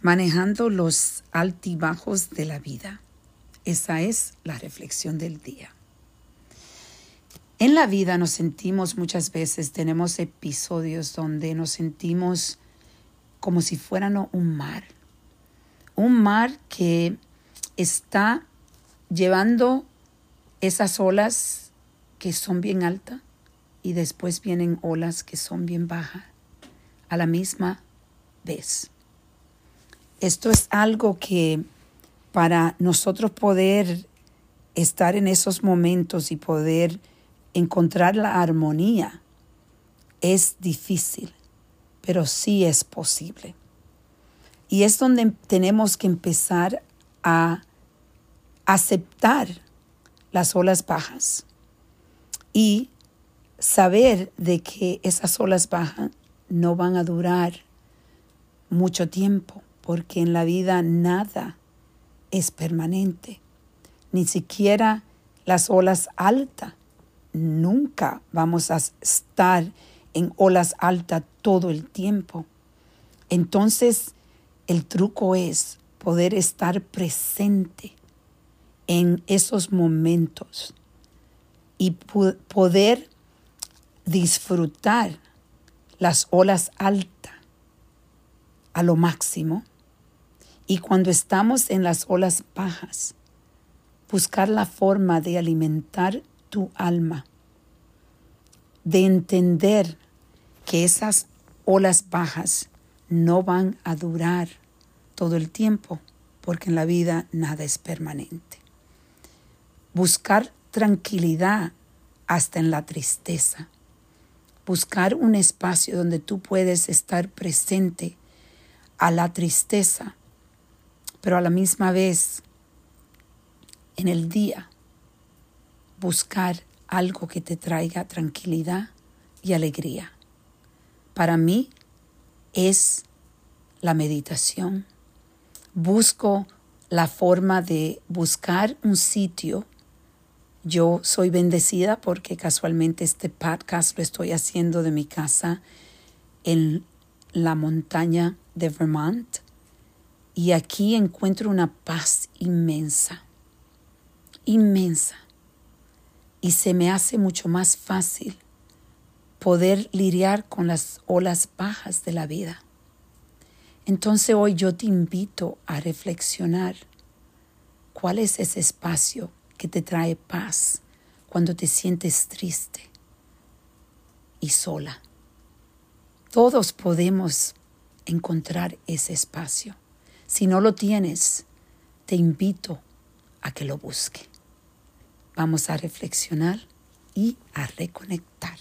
manejando los altibajos de la vida. Esa es la reflexión del día. En la vida nos sentimos muchas veces, tenemos episodios donde nos sentimos como si fueran un mar. Un mar que está llevando esas olas que son bien altas y después vienen olas que son bien bajas a la misma vez. Esto es algo que para nosotros poder estar en esos momentos y poder encontrar la armonía es difícil, pero sí es posible. Y es donde tenemos que empezar a aceptar las olas bajas y saber de que esas olas bajas no van a durar mucho tiempo, porque en la vida nada es permanente, ni siquiera las olas altas. Nunca vamos a estar en olas altas todo el tiempo. Entonces, el truco es poder estar presente en esos momentos y poder disfrutar las olas altas a lo máximo y cuando estamos en las olas bajas, buscar la forma de alimentar tu alma, de entender que esas olas bajas no van a durar todo el tiempo, porque en la vida nada es permanente. Buscar tranquilidad hasta en la tristeza buscar un espacio donde tú puedes estar presente a la tristeza, pero a la misma vez en el día buscar algo que te traiga tranquilidad y alegría. Para mí es la meditación. Busco la forma de buscar un sitio yo soy bendecida porque casualmente este podcast lo estoy haciendo de mi casa en la montaña de Vermont y aquí encuentro una paz inmensa, inmensa. Y se me hace mucho más fácil poder lidiar con las olas bajas de la vida. Entonces hoy yo te invito a reflexionar cuál es ese espacio que te trae paz cuando te sientes triste y sola. Todos podemos encontrar ese espacio. Si no lo tienes, te invito a que lo busque. Vamos a reflexionar y a reconectar.